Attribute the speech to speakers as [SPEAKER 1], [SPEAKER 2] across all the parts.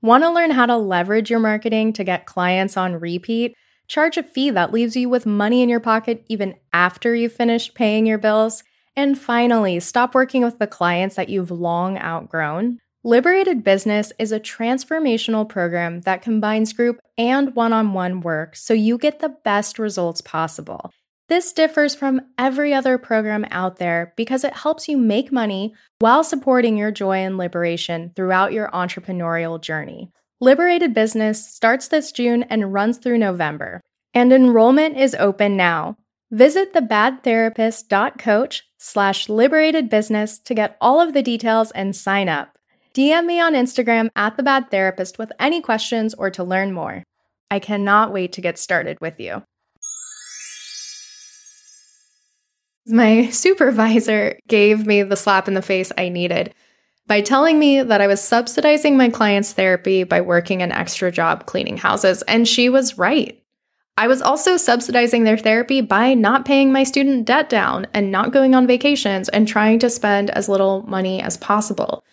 [SPEAKER 1] Want to learn how to leverage your marketing to get clients on repeat? Charge a fee that leaves you with money in your pocket even after you've finished paying your bills? And finally, stop working with the clients that you've long outgrown. Liberated Business is a transformational program that combines group and one on one work so you get the best results possible. This differs from every other program out there because it helps you make money while supporting your joy and liberation throughout your entrepreneurial journey. Liberated Business starts this June and runs through November, and enrollment is open now. Visit thebadtherapist.coach slash liberated business to get all of the details and sign up. DM me on Instagram at the bad therapist with any questions or to learn more. I cannot wait to get started with you. My supervisor gave me the slap in the face I needed by telling me that I was subsidizing my clients' therapy by working an extra job cleaning houses, and she was right. I was also subsidizing their therapy by not paying my student debt down and not going on vacations and trying to spend as little money as possible.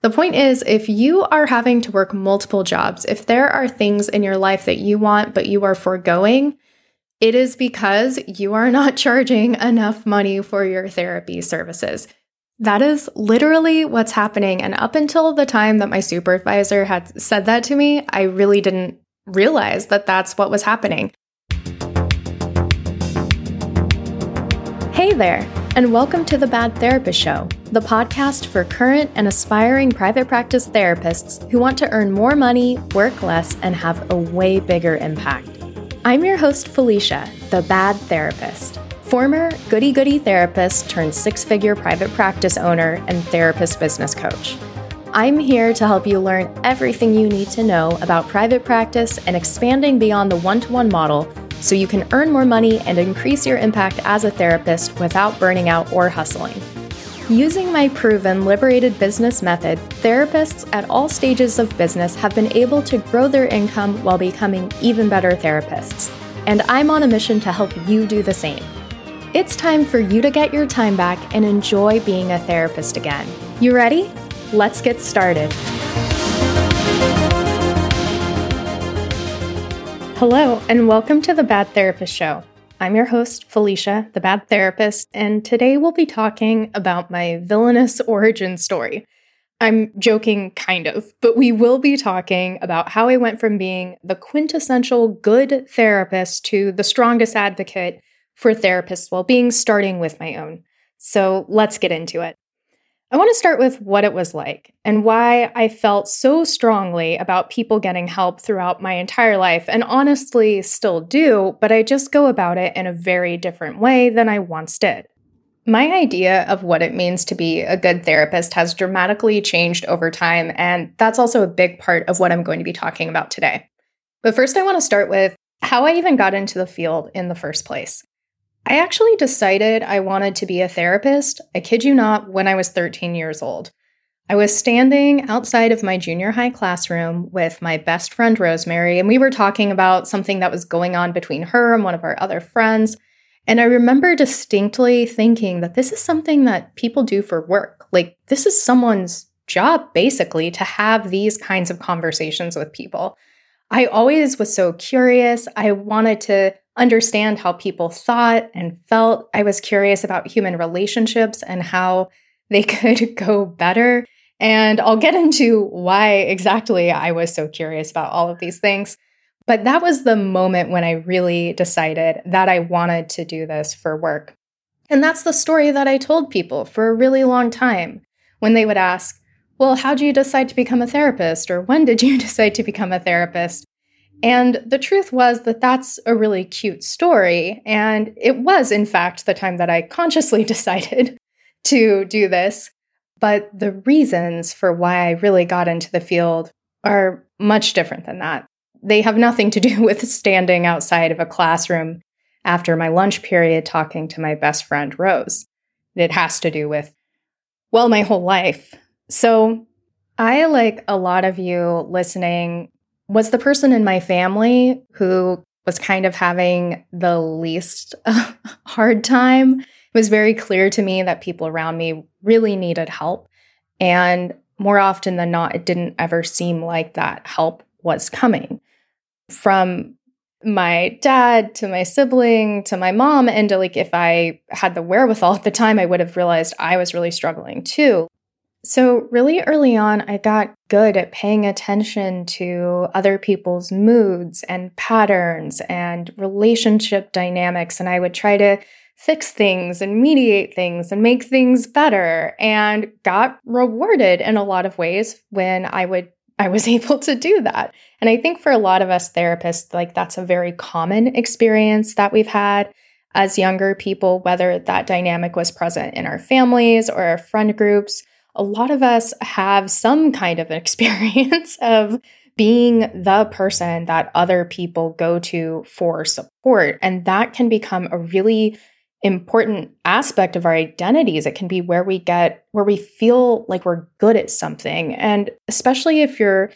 [SPEAKER 1] The point is, if you are having to work multiple jobs, if there are things in your life that you want but you are foregoing, it is because you are not charging enough money for your therapy services. That is literally what's happening. And up until the time that my supervisor had said that to me, I really didn't realize that that's what was happening. Hey there, and welcome to the Bad Therapist Show, the podcast for current and aspiring private practice therapists who want to earn more money, work less, and have a way bigger impact. I'm your host, Felicia, the bad therapist, former goody goody therapist turned six figure private practice owner and therapist business coach. I'm here to help you learn everything you need to know about private practice and expanding beyond the one to one model so you can earn more money and increase your impact as a therapist without burning out or hustling. Using my proven liberated business method, therapists at all stages of business have been able to grow their income while becoming even better therapists. And I'm on a mission to help you do the same. It's time for you to get your time back and enjoy being a therapist again. You ready? Let's get started. Hello, and welcome to the Bad Therapist Show. I'm your host, Felicia, the bad therapist, and today we'll be talking about my villainous origin story. I'm joking, kind of, but we will be talking about how I went from being the quintessential good therapist to the strongest advocate for therapists' well being, starting with my own. So let's get into it. I want to start with what it was like and why I felt so strongly about people getting help throughout my entire life, and honestly still do, but I just go about it in a very different way than I once did. My idea of what it means to be a good therapist has dramatically changed over time, and that's also a big part of what I'm going to be talking about today. But first, I want to start with how I even got into the field in the first place. I actually decided I wanted to be a therapist, I kid you not, when I was 13 years old. I was standing outside of my junior high classroom with my best friend Rosemary, and we were talking about something that was going on between her and one of our other friends. And I remember distinctly thinking that this is something that people do for work. Like, this is someone's job, basically, to have these kinds of conversations with people. I always was so curious. I wanted to understand how people thought and felt. I was curious about human relationships and how they could go better. And I'll get into why exactly I was so curious about all of these things. But that was the moment when I really decided that I wanted to do this for work. And that's the story that I told people for a really long time when they would ask, Well, how do you decide to become a therapist? Or when did you decide to become a therapist? And the truth was that that's a really cute story. And it was, in fact, the time that I consciously decided to do this. But the reasons for why I really got into the field are much different than that. They have nothing to do with standing outside of a classroom after my lunch period talking to my best friend, Rose. It has to do with, well, my whole life. So, I, like a lot of you listening, was the person in my family who was kind of having the least hard time. It was very clear to me that people around me really needed help. And more often than not, it didn't ever seem like that help was coming. From my dad to my sibling to my mom, and like if I had the wherewithal at the time, I would have realized I was really struggling too. So, really early on, I got good at paying attention to other people's moods and patterns and relationship dynamics. And I would try to fix things and mediate things and make things better and got rewarded in a lot of ways when I would I was able to do that. And I think for a lot of us therapists like that's a very common experience that we've had as younger people whether that dynamic was present in our families or our friend groups. A lot of us have some kind of experience of being the person that other people go to for support. And that can become a really important aspect of our identities. It can be where we get, where we feel like we're good at something. And especially if you're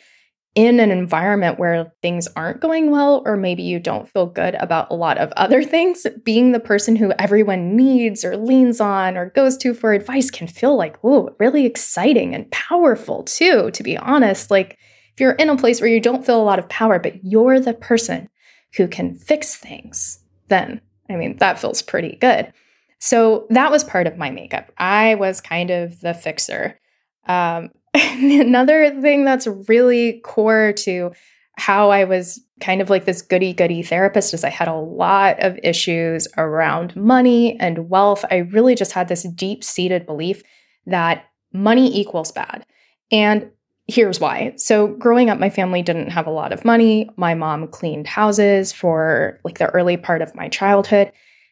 [SPEAKER 1] in an environment where things aren't going well, or maybe you don't feel good about a lot of other things, being the person who everyone needs or leans on or goes to for advice can feel like, whoa, really exciting and powerful too, to be honest. Like if you're in a place where you don't feel a lot of power, but you're the person who can fix things, then I mean, that feels pretty good. So that was part of my makeup. I was kind of the fixer. Um, another thing that's really core to how I was kind of like this goody goody therapist is I had a lot of issues around money and wealth. I really just had this deep seated belief that money equals bad. And here's why. So, growing up, my family didn't have a lot of money. My mom cleaned houses for like the early part of my childhood.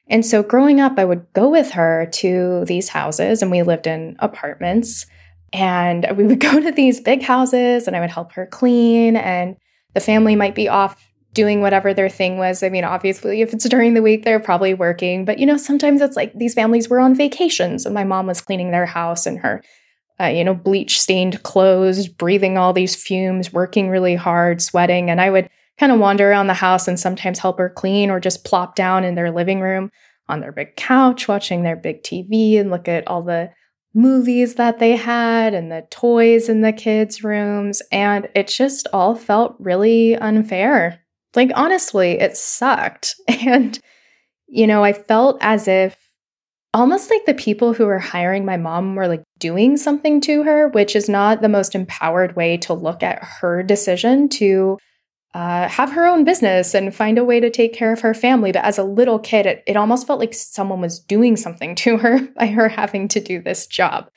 [SPEAKER 1] And so, growing up, I would go with her to these houses, and we lived in apartments. And we would go to these big houses, and I would help her clean. And the family might be off doing whatever their thing was. I mean, obviously, if it's during the week, they're probably working. But, you know, sometimes it's like these families were on vacations, and my mom was cleaning their house, and her uh, you know, bleach stained clothes, breathing all these fumes, working really hard, sweating. And I would kind of wander around the house and sometimes help her clean or just plop down in their living room on their big couch, watching their big TV and look at all the movies that they had and the toys in the kids' rooms. And it just all felt really unfair. Like, honestly, it sucked. And, you know, I felt as if almost like the people who were hiring my mom were like doing something to her, which is not the most empowered way to look at her decision to uh, have her own business and find a way to take care of her family. But as a little kid, it, it almost felt like someone was doing something to her by her having to do this job.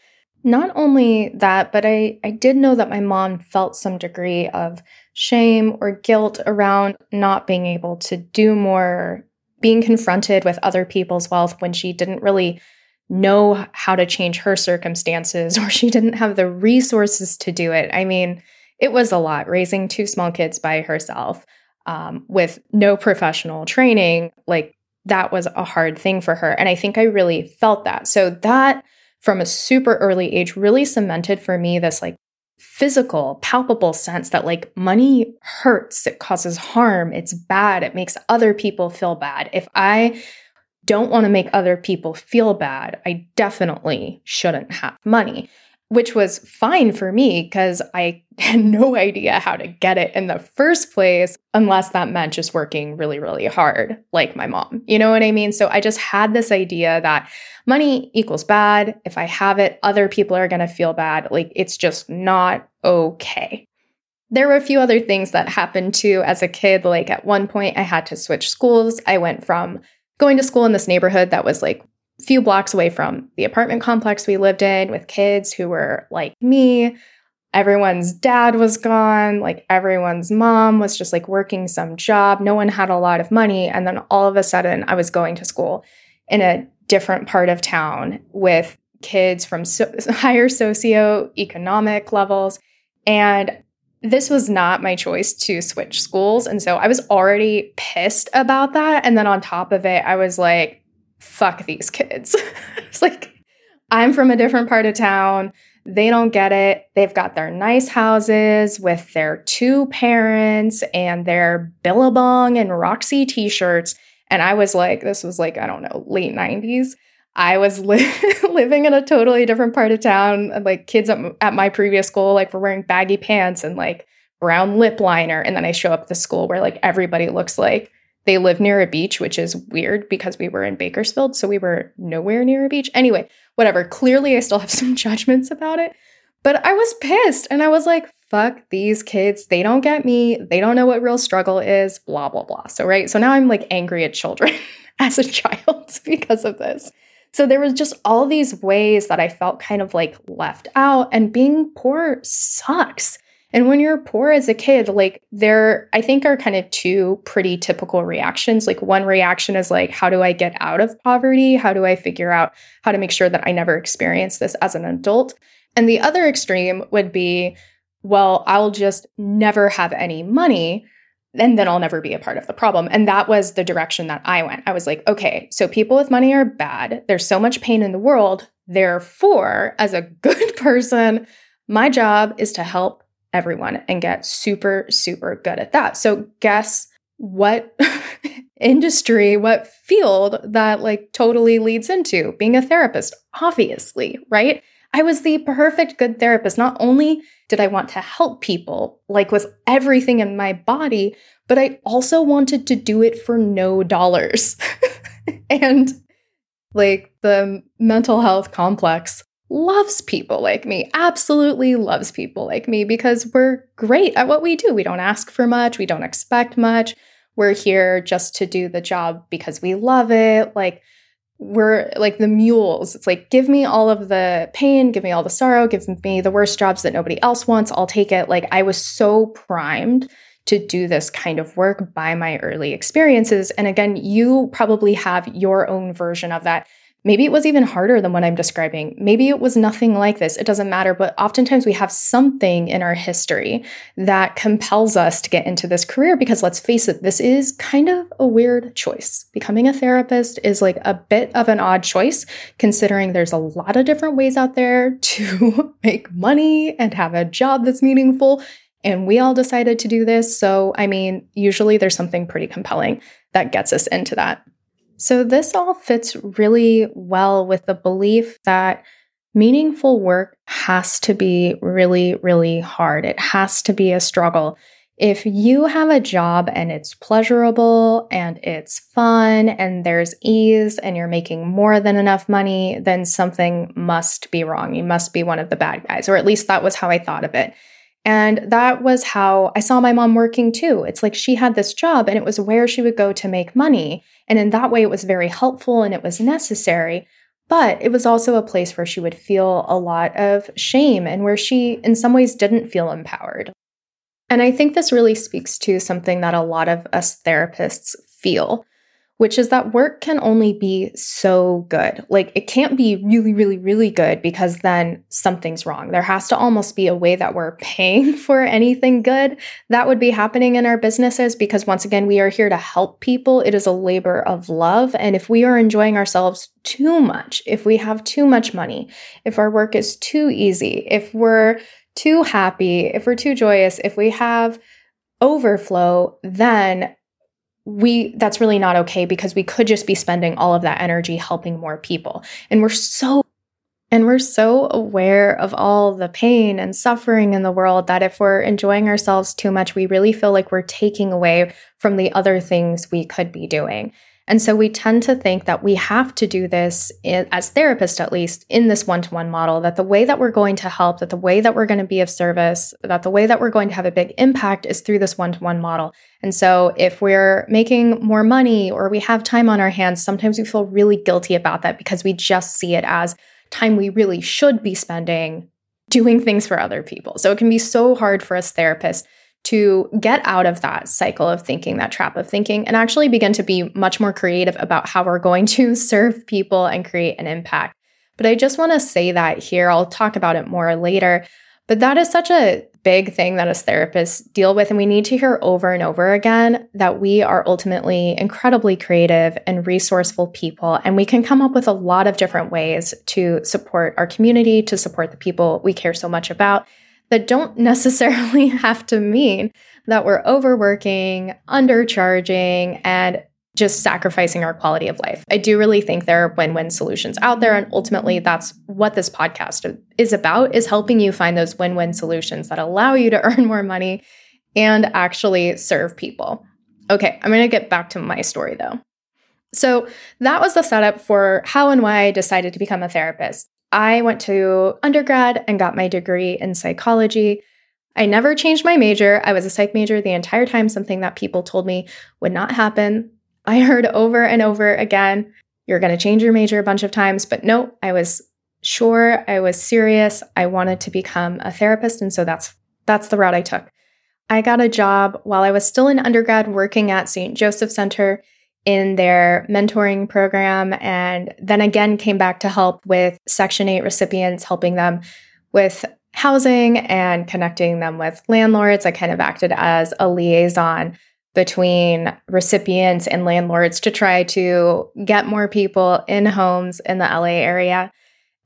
[SPEAKER 1] Not only that, but I, I did know that my mom felt some degree of shame or guilt around not being able to do more being confronted with other people's wealth when she didn't really know how to change her circumstances or she didn't have the resources to do it. I mean, it was a lot raising two small kids by herself um, with no professional training. Like, that was a hard thing for her. And I think I really felt that. So, that from a super early age really cemented for me this like physical, palpable sense that like money hurts, it causes harm, it's bad, it makes other people feel bad. If I don't want to make other people feel bad, I definitely shouldn't have money which was fine for me because I had no idea how to get it in the first place, unless that meant just working really, really hard, like my mom. You know what I mean? So I just had this idea that money equals bad. If I have it, other people are going to feel bad. Like it's just not okay. There were a few other things that happened too as a kid. Like at one point, I had to switch schools. I went from going to school in this neighborhood that was like few blocks away from the apartment complex we lived in with kids who were like me. Everyone's dad was gone, like everyone's mom was just like working some job. No one had a lot of money. And then all of a sudden, I was going to school in a different part of town with kids from so- higher socioeconomic levels. And this was not my choice to switch schools. And so I was already pissed about that. And then on top of it, I was like, fuck these kids. it's like, I'm from a different part of town. They don't get it. They've got their nice houses with their two parents and their Billabong and Roxy t shirts. And I was like, this was like, I don't know, late 90s. I was li- living in a totally different part of town. Like kids at, at my previous school, like were wearing baggy pants and like brown lip liner. And then I show up at the school where like everybody looks like they live near a beach, which is weird because we were in Bakersfield. So we were nowhere near a beach. Anyway, whatever. Clearly, I still have some judgments about it. But I was pissed and I was like, fuck these kids. They don't get me. They don't know what real struggle is, blah, blah, blah. So, right. So now I'm like angry at children as a child because of this. So there was just all these ways that I felt kind of like left out, and being poor sucks. And when you're poor as a kid, like there, I think are kind of two pretty typical reactions. Like one reaction is like, how do I get out of poverty? How do I figure out how to make sure that I never experience this as an adult? And the other extreme would be, well, I'll just never have any money and then I'll never be a part of the problem. And that was the direction that I went. I was like, okay, so people with money are bad. There's so much pain in the world. Therefore, as a good person, my job is to help everyone and get super, super good at that. So, guess what industry, what field that like totally leads into being a therapist? Obviously, right? I was the perfect good therapist. Not only did I want to help people, like with everything in my body, but I also wanted to do it for no dollars. and like the mental health complex loves people like me, absolutely loves people like me because we're great at what we do. We don't ask for much, we don't expect much. We're here just to do the job because we love it. Like, we're like the mules. It's like, give me all of the pain, give me all the sorrow, give me the worst jobs that nobody else wants. I'll take it. Like, I was so primed to do this kind of work by my early experiences. And again, you probably have your own version of that. Maybe it was even harder than what I'm describing. Maybe it was nothing like this. It doesn't matter. But oftentimes we have something in our history that compels us to get into this career because let's face it, this is kind of a weird choice. Becoming a therapist is like a bit of an odd choice, considering there's a lot of different ways out there to make money and have a job that's meaningful. And we all decided to do this. So, I mean, usually there's something pretty compelling that gets us into that. So, this all fits really well with the belief that meaningful work has to be really, really hard. It has to be a struggle. If you have a job and it's pleasurable and it's fun and there's ease and you're making more than enough money, then something must be wrong. You must be one of the bad guys, or at least that was how I thought of it. And that was how I saw my mom working too. It's like she had this job and it was where she would go to make money. And in that way, it was very helpful and it was necessary. But it was also a place where she would feel a lot of shame and where she, in some ways, didn't feel empowered. And I think this really speaks to something that a lot of us therapists feel, which is that work can only be so good. Like it can't be really, really, really good because then something's wrong. There has to almost be a way that we're paying for anything good that would be happening in our businesses because once again, we are here to help people. It is a labor of love. And if we are enjoying ourselves too much, if we have too much money, if our work is too easy, if we're too happy, if we're too joyous, if we have overflow, then we that's really not okay because we could just be spending all of that energy helping more people. And we're so and we're so aware of all the pain and suffering in the world that if we're enjoying ourselves too much we really feel like we're taking away from the other things we could be doing and so we tend to think that we have to do this as therapists, at least in this one to one model, that the way that we're going to help, that the way that we're going to be of service, that the way that we're going to have a big impact is through this one to one model. And so if we're making more money or we have time on our hands, sometimes we feel really guilty about that because we just see it as time we really should be spending doing things for other people. So it can be so hard for us therapists to get out of that cycle of thinking, that trap of thinking, and actually begin to be much more creative about how we're going to serve people and create an impact. But I just want to say that here. I'll talk about it more later. But that is such a big thing that as therapists deal with. And we need to hear over and over again that we are ultimately incredibly creative and resourceful people. And we can come up with a lot of different ways to support our community, to support the people we care so much about that don't necessarily have to mean that we're overworking, undercharging, and just sacrificing our quality of life. I do really think there are win-win solutions out there and ultimately that's what this podcast is about is helping you find those win-win solutions that allow you to earn more money and actually serve people. Okay, I'm going to get back to my story though. So, that was the setup for how and why I decided to become a therapist. I went to undergrad and got my degree in psychology. I never changed my major. I was a psych major the entire time, something that people told me would not happen. I heard over and over again, you're going to change your major a bunch of times. But no, I was sure, I was serious. I wanted to become a therapist. And so that's that's the route I took. I got a job while I was still in undergrad working at St. Joseph Center in their mentoring program and then again came back to help with Section 8 recipients, helping them with housing and connecting them with landlords. I kind of acted as a liaison between recipients and landlords to try to get more people in homes in the LA area.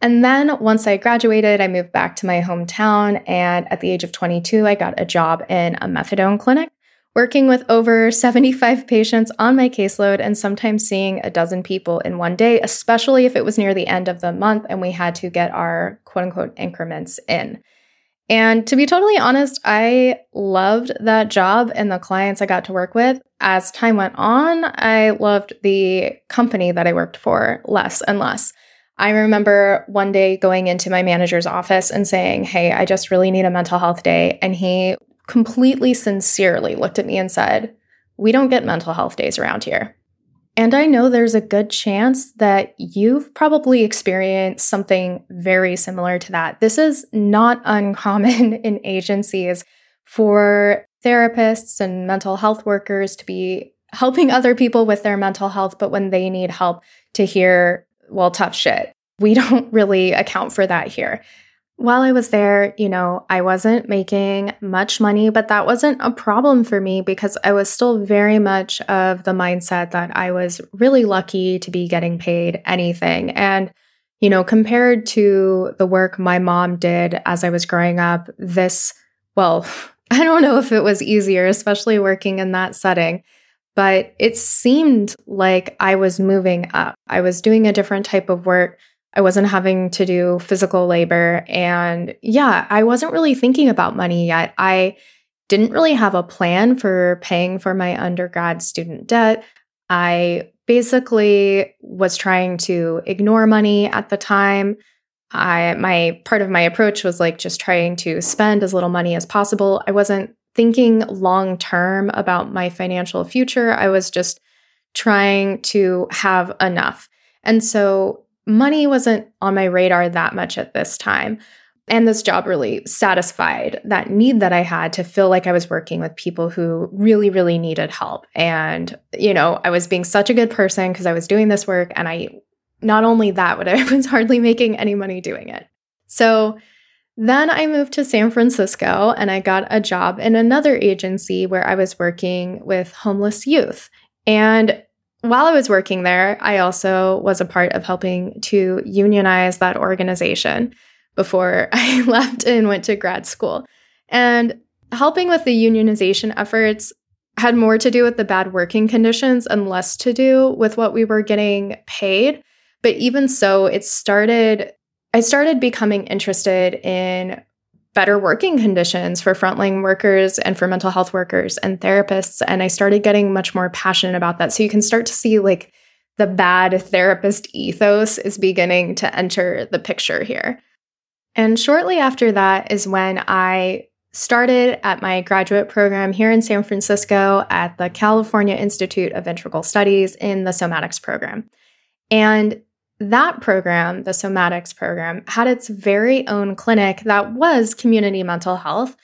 [SPEAKER 1] And then once I graduated, I moved back to my hometown. And at the age of 22, I got a job in a methadone clinic, working with over 75 patients on my caseload and sometimes seeing a dozen people in one day, especially if it was near the end of the month and we had to get our quote unquote increments in. And to be totally honest, I loved that job and the clients I got to work with. As time went on, I loved the company that I worked for less and less. I remember one day going into my manager's office and saying, Hey, I just really need a mental health day. And he completely sincerely looked at me and said, We don't get mental health days around here. And I know there's a good chance that you've probably experienced something very similar to that. This is not uncommon in agencies for therapists and mental health workers to be helping other people with their mental health, but when they need help to hear, well, tough shit. We don't really account for that here. While I was there, you know, I wasn't making much money, but that wasn't a problem for me because I was still very much of the mindset that I was really lucky to be getting paid anything. And, you know, compared to the work my mom did as I was growing up, this, well, I don't know if it was easier, especially working in that setting, but it seemed like I was moving up. I was doing a different type of work I wasn't having to do physical labor. And yeah, I wasn't really thinking about money yet. I didn't really have a plan for paying for my undergrad student debt. I basically was trying to ignore money at the time. I my part of my approach was like just trying to spend as little money as possible. I wasn't thinking long term about my financial future. I was just trying to have enough. And so money wasn't on my radar that much at this time. And this job really satisfied that need that I had to feel like I was working with people who really, really needed help. And, you know, I was being such a good person because I was doing this work. And I, not only that, but I was hardly making any money doing it. So then I moved to San Francisco and I got a job in another agency where I was working with homeless youth. And while I was working there, I also was a part of helping to unionize that organization before I left and went to grad school. And helping with the unionization efforts had more to do with the bad working conditions and less to do with what we were getting paid. But even so, it started, I started becoming interested in better working conditions for frontline workers and for mental health workers and therapists. And I started getting much more passionate about that. So you can start to see like the bad therapist ethos is beginning to enter the picture here. And shortly after that is when I started at my graduate program here in San Francisco at the California Institute of Integral Studies in the somatics program. And that program, the somatics program, had its very own clinic that was community mental health,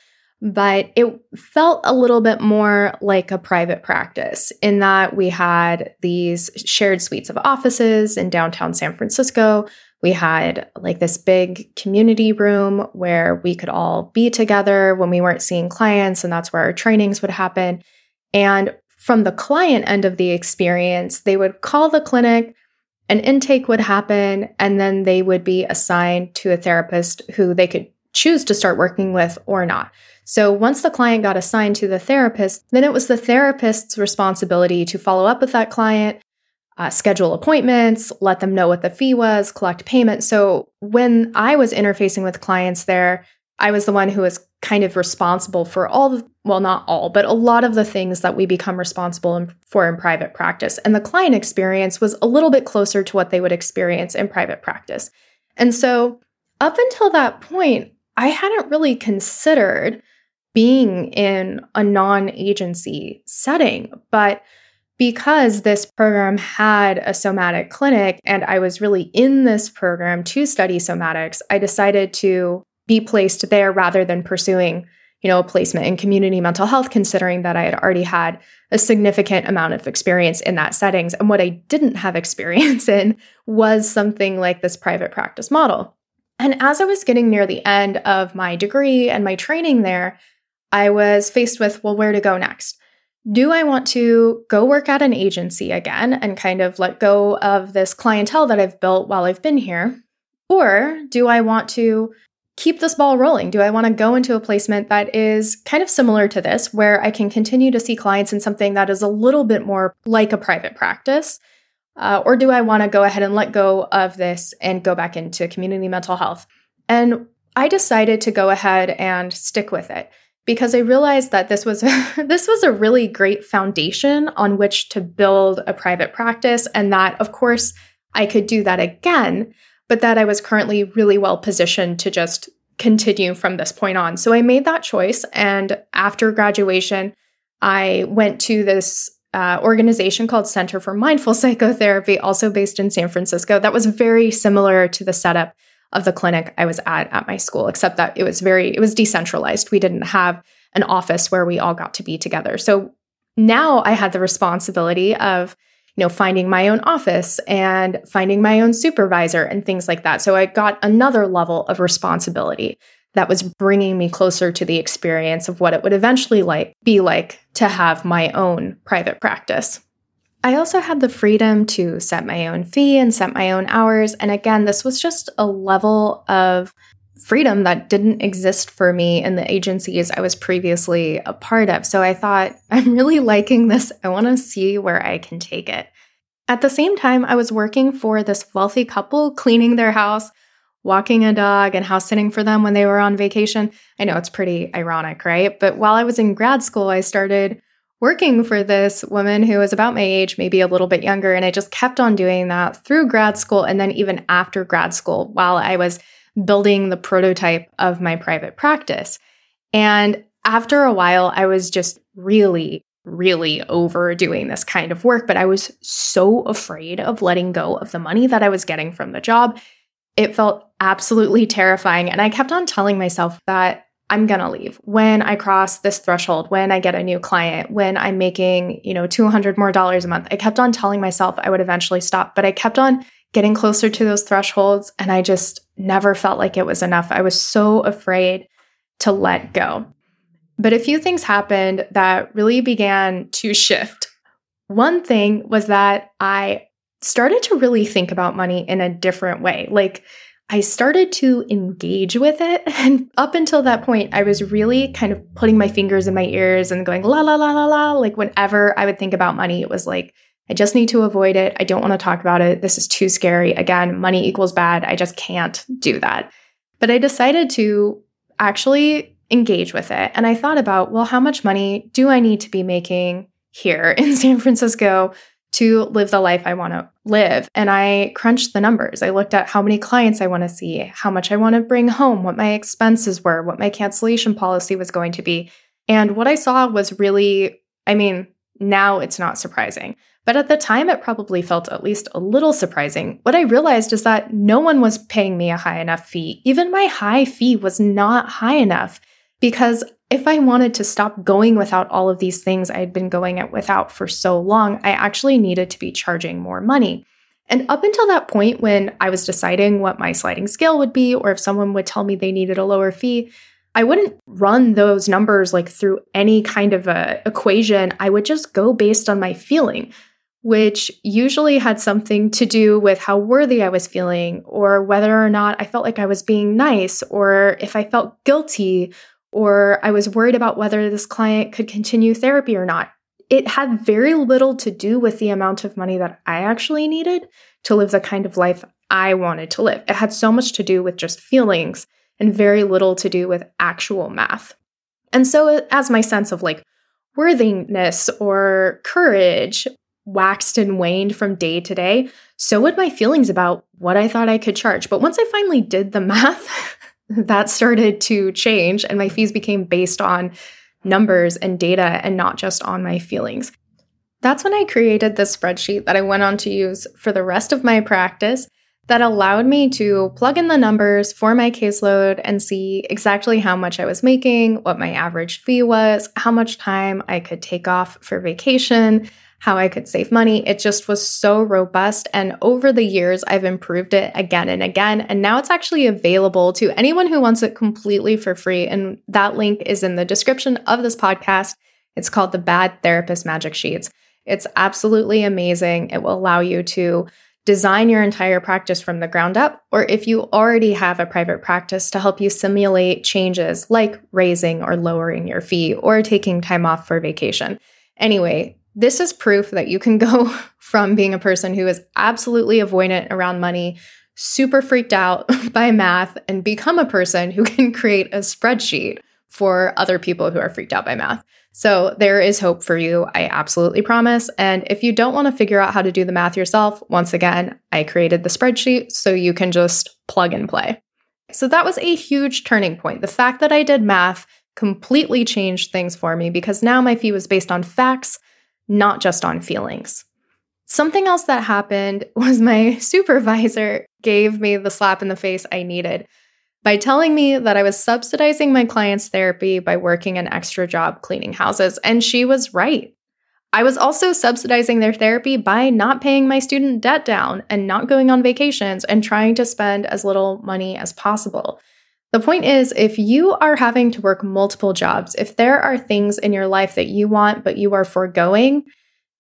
[SPEAKER 1] but it felt a little bit more like a private practice in that we had these shared suites of offices in downtown San Francisco. We had like this big community room where we could all be together when we weren't seeing clients, and that's where our trainings would happen. And from the client end of the experience, they would call the clinic an intake would happen and then they would be assigned to a therapist who they could choose to start working with or not. So once the client got assigned to the therapist, then it was the therapist's responsibility to follow up with that client, uh, schedule appointments, let them know what the fee was, collect payment. So when I was interfacing with clients there, I was the one who was kind of responsible for all the, well, not all, but a lot of the things that we become responsible in, for in private practice. And the client experience was a little bit closer to what they would experience in private practice. And so up until that point, I hadn't really considered being in a non agency setting. But because this program had a somatic clinic and I was really in this program to study somatics, I decided to be placed there rather than pursuing you know a placement in community mental health considering that i had already had a significant amount of experience in that settings. And what i didn't have experience in was something like this private practice model. And as i was getting near the end of my degree and my training there i was faced with well where to go next? Do I want to go work at an agency again and kind of let go of this clientele that I've built while I've been here? Or do I want to keep this ball rolling? Do I want to go into a placement that is kind of similar to this, where I can continue to see clients in something that is a little bit more like a private practice? Uh, or do I want to go ahead and let go of this and go back into community mental health? And I decided to go ahead and stick with it because I realized that this was this was a really great foundation on which to build a private practice and that of course I could do that again but that I was currently really well positioned to just continue from this point on. So I made that choice. And after graduation, I went to this uh, organization called Center for Mindful Psychotherapy, also based in San Francisco, that was very similar to the setup of the clinic I was at at my school, except that it was very, it was decentralized. We didn't have an office where we all got to be together. So now I had the responsibility of you know, finding my own office and finding my own supervisor and things like that. So I got another level of responsibility that was bringing me closer to the experience of what it would eventually like be like to have my own private practice. I also had the freedom to set my own fee and set my own hours. And again, this was just a level of freedom that didn't exist for me in the agencies I was previously a part of. So I thought, I'm really liking this. I want to see where I can take it. At the same time, I was working for this wealthy couple, cleaning their house, walking a dog, and house sitting for them when they were on vacation. I know it's pretty ironic, right? But while I was in grad school, I started working for this woman who was about my age, maybe a little bit younger. And I just kept on doing that through grad school and then even after grad school while I was building the prototype of my private practice. And after a while, I was just really, really overdoing this kind of work, but I was so afraid of letting go of the money that I was getting from the job. It felt absolutely terrifying. And I kept on telling myself that I'm going to leave when I cross this threshold, when I get a new client, when I'm making, you know, 200 more dollars a month. I kept on telling myself I would eventually stop, but I kept on getting closer to those thresholds. And I just never felt like it was enough. I was so afraid to let go. But a few things happened that really began to shift. One thing was that I started to really think about money in a different way. Like, I started to engage with it. And up until that point, I was really kind of putting my fingers in my ears and going, la, la, la, la, la. Like, whenever I would think about money, it was like, I just need to avoid it. I don't want to talk about it. This is too scary. Again, money equals bad. I just can't do that. But I decided to actually engage with it. And I thought about, well, how much money do I need to be making here in San Francisco to live the life I want to live? And I crunched the numbers. I looked at how many clients I want to see, how much I want to bring home, what my expenses were, what my cancellation policy was going to be. And what I saw was really, I mean, now it's not surprising. But at the time, it probably felt at least a little surprising. What I realized is that no one was paying me a high enough fee. Even my high fee was not high enough because if I wanted to stop going without all of these things I had been going without for so long, I actually needed to be charging more money. And up until that point, when I was deciding what my sliding scale would be, or if someone would tell me they needed a lower fee, I wouldn't run those numbers like through any kind of a equation. I would just go based on my feeling. Which usually had something to do with how worthy I was feeling, or whether or not I felt like I was being nice, or if I felt guilty, or I was worried about whether this client could continue therapy or not. It had very little to do with the amount of money that I actually needed to live the kind of life I wanted to live. It had so much to do with just feelings and very little to do with actual math. And so, as my sense of like worthiness or courage waxed and waned from day to day, so would my feelings about what I thought I could charge. But once I finally did the math, that started to change and my fees became based on numbers and data and not just on my feelings. That's when I created this spreadsheet that I went on to use for the rest of my practice that allowed me to plug in the numbers for my caseload and see exactly how much I was making, what my average fee was, how much time I could take off for vacation, how I could save money. It just was so robust. And over the years, I've improved it again and again. And now it's actually available to anyone who wants it completely for free. And that link is in the description of this podcast. It's called the Bad Therapist Magic Sheets. It's absolutely amazing. It will allow you to design your entire practice from the ground up, or if you already have a private practice to help you simulate changes like raising or lowering your fee or taking time off for vacation. Anyway, this is proof that you can go from being a person who is absolutely avoidant around money, super freaked out by math, and become a person who can create a spreadsheet for other people who are freaked out by math. So there is hope for you, I absolutely promise. And if you don't want to figure out how to do the math yourself, once again, I created the spreadsheet so you can just plug and play. So that was a huge turning point. The fact that I did math completely changed things for me because now my fee was based on facts not just on feelings. Something else that happened was my supervisor gave me the slap in the face I needed by telling me that I was subsidizing my client's therapy by working an extra job cleaning houses. And she was right. I was also subsidizing their therapy by not paying my student debt down and not going on vacations and trying to spend as little money as possible. The point is, if you are having to work multiple jobs, if there are things in your life that you want but you are foregoing,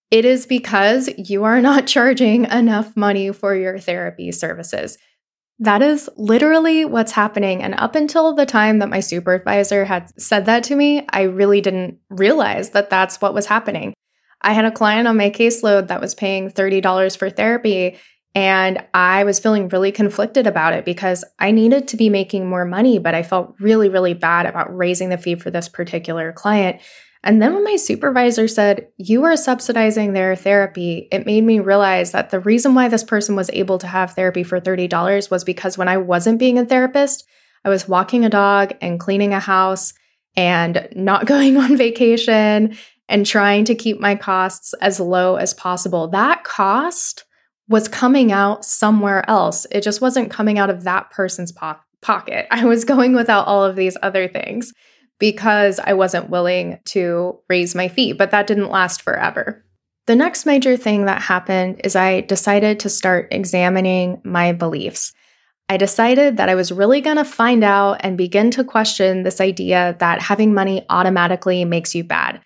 [SPEAKER 1] it is because you are not charging enough money for your therapy services. That is literally what's happening. And up until the time that my supervisor had said that to me, I really didn't realize that that's what was happening. I had a client on my caseload that was paying $30 for therapy, and I was feeling really conflicted about it because I needed to be making more money, but I felt really, really bad about raising the fee for this particular client. And then when my supervisor said, You are subsidizing their therapy, it made me realize that the reason why this person was able to have therapy for $30 was because when I wasn't being a therapist, I was walking a dog and cleaning a house and not going on vacation and trying to keep my costs as low as possible. That cost was coming out somewhere else. It just wasn't coming out of that person's po- pocket. I was going without all of these other things because I wasn't willing to raise my fee, but that didn't last forever. The next major thing that happened is I decided to start examining my beliefs. I decided that I was really going to find out and begin to question this idea that having money automatically makes you bad.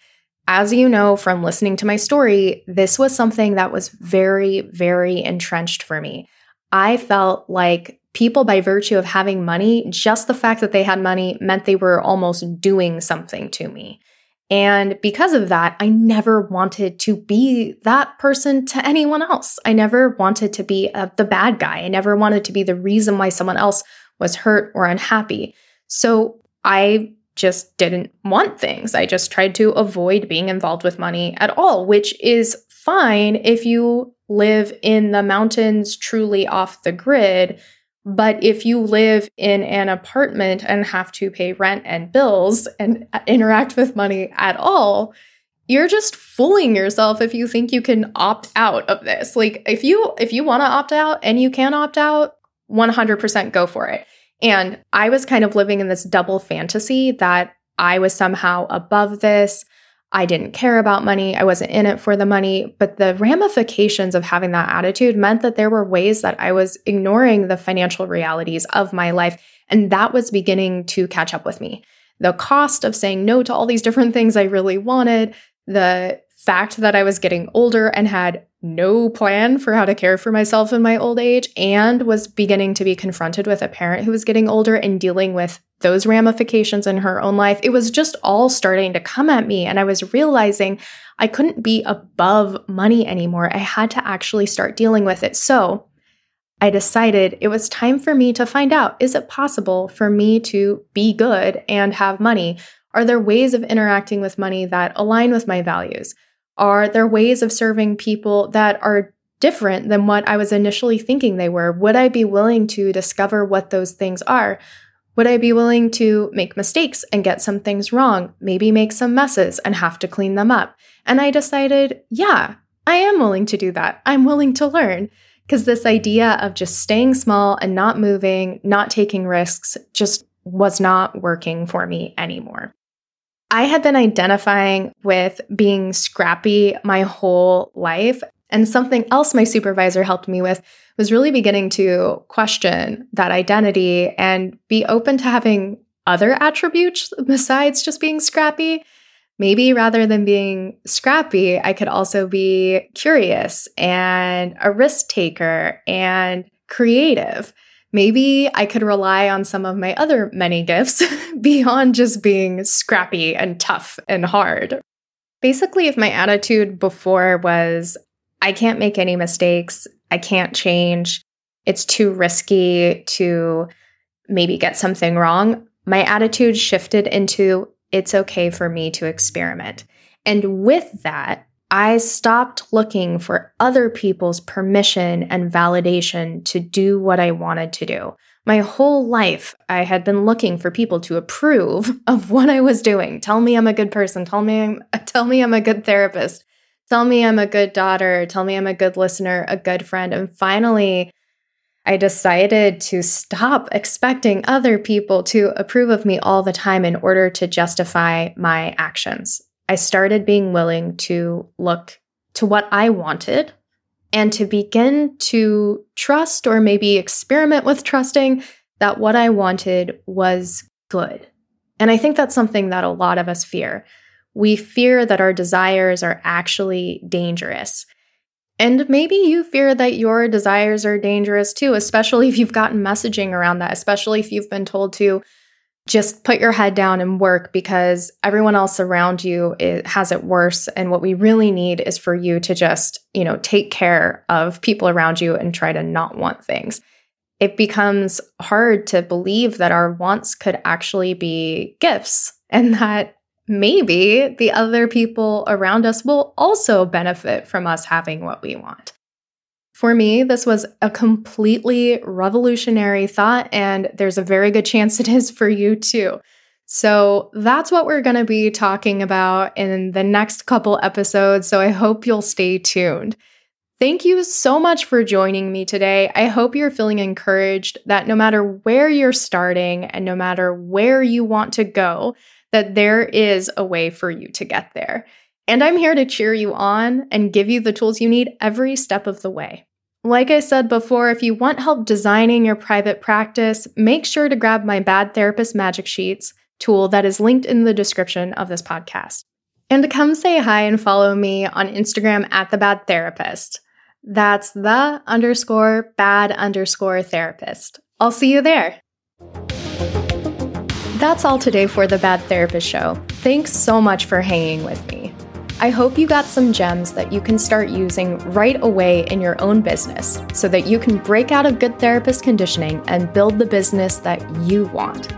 [SPEAKER 1] As you know from listening to my story, this was something that was very, very entrenched for me. I felt like people, by virtue of having money, just the fact that they had money meant they were almost doing something to me. And because of that, I never wanted to be that person to anyone else. I never wanted to be a, the bad guy. I never wanted to be the reason why someone else was hurt or unhappy. So I just didn't want things. I just tried to avoid being involved with money at all, which is fine if you live in the mountains truly off the grid. But if you live in an apartment and have to pay rent and bills and interact with money at all, you're just fooling yourself if you think you can opt out of this. Like if you if you want to opt out and you can opt out, 100% go for it. And I was kind of living in this double fantasy that I was somehow above this. I didn't care about money. I wasn't in it for the money. But the ramifications of having that attitude meant that there were ways that I was ignoring the financial realities of my life. And that was beginning to catch up with me. The cost of saying no to all these different things I really wanted, the fact that I was getting older and had no plan for how to care for myself in my old age, and was beginning to be confronted with a parent who was getting older and dealing with those ramifications in her own life, it was just all starting to come at me. And I was realizing I couldn't be above money anymore. I had to actually start dealing with it. So I decided it was time for me to find out is it possible for me to be good and have money? Are there ways of interacting with money that align with my values? Are there ways of serving people that are different than what I was initially thinking they were? Would I be willing to discover what those things are? Would I be willing to make mistakes and get some things wrong, maybe make some messes and have to clean them up? And I decided, yeah, I am willing to do that. I'm willing to learn. Because this idea of just staying small and not moving, not taking risks, just was not working for me anymore. I had been identifying with being scrappy my whole life. And something else my supervisor helped me with was really beginning to question that identity and be open to having other attributes besides just being scrappy. Maybe rather than being scrappy, I could also be curious and a risk taker and creative. Maybe I could rely on some of my other many gifts beyond just being scrappy and tough and hard. Basically, if my attitude before was, I can't make any mistakes, I can't change, it's too risky to maybe get something wrong, my attitude shifted into, it's okay for me to experiment. And with that, I stopped looking for other people's permission and validation to do what I wanted to do. My whole life, I had been looking for people to approve of what I was doing. Tell me I'm a good person. Tell me I'm, tell me I'm a good therapist. Tell me I'm a good daughter. Tell me I'm a good listener, a good friend. And finally, I decided to stop expecting other people to approve of me all the time in order to justify my actions. I started being willing to look to what I wanted and to begin to trust or maybe experiment with trusting that what I wanted was good. And I think that's something that a lot of us fear. We fear that our desires are actually dangerous. And maybe you fear that your desires are dangerous too, especially if you've gotten messaging around that, especially if you've been told to just put your head down and work because everyone else around you has it worse. And what we really need is for you to just, you know, take care of people around you and try to not want things. It becomes hard to believe that our wants could actually be gifts and that maybe the other people around us will also benefit from us having what we want. For me, this was a completely revolutionary thought, and there's a very good chance it is for you too. So, that's what we're going to be talking about in the next couple episodes. So, I hope you'll stay tuned. Thank you so much for joining me today. I hope you're feeling encouraged that no matter where you're starting and no matter where you want to go, that there is a way for you to get there. And I'm here to cheer you on and give you the tools you need every step of the way. Like I said before, if you want help designing your private practice, make sure to grab my Bad Therapist Magic Sheets tool that is linked in the description of this podcast. And come say hi and follow me on Instagram at the Bad Therapist. That's the underscore bad underscore therapist. I'll see you there. That's all today for the Bad Therapist Show. Thanks so much for hanging with me. I hope you got some gems that you can start using right away in your own business so that you can break out of good therapist conditioning and build the business that you want.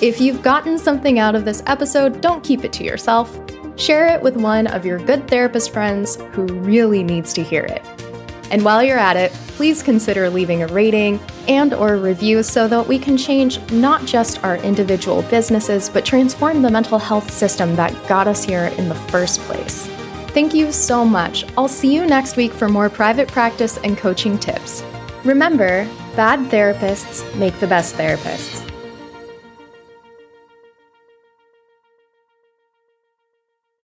[SPEAKER 1] If you've gotten something out of this episode, don't keep it to yourself. Share it with one of your good therapist friends who really needs to hear it. And while you're at it, please consider leaving a rating and or review so that we can change not just our individual businesses, but transform the mental health system that got us here in the first place. Thank you so much. I'll see you next week for more private practice and coaching tips. Remember, bad therapists make the best therapists.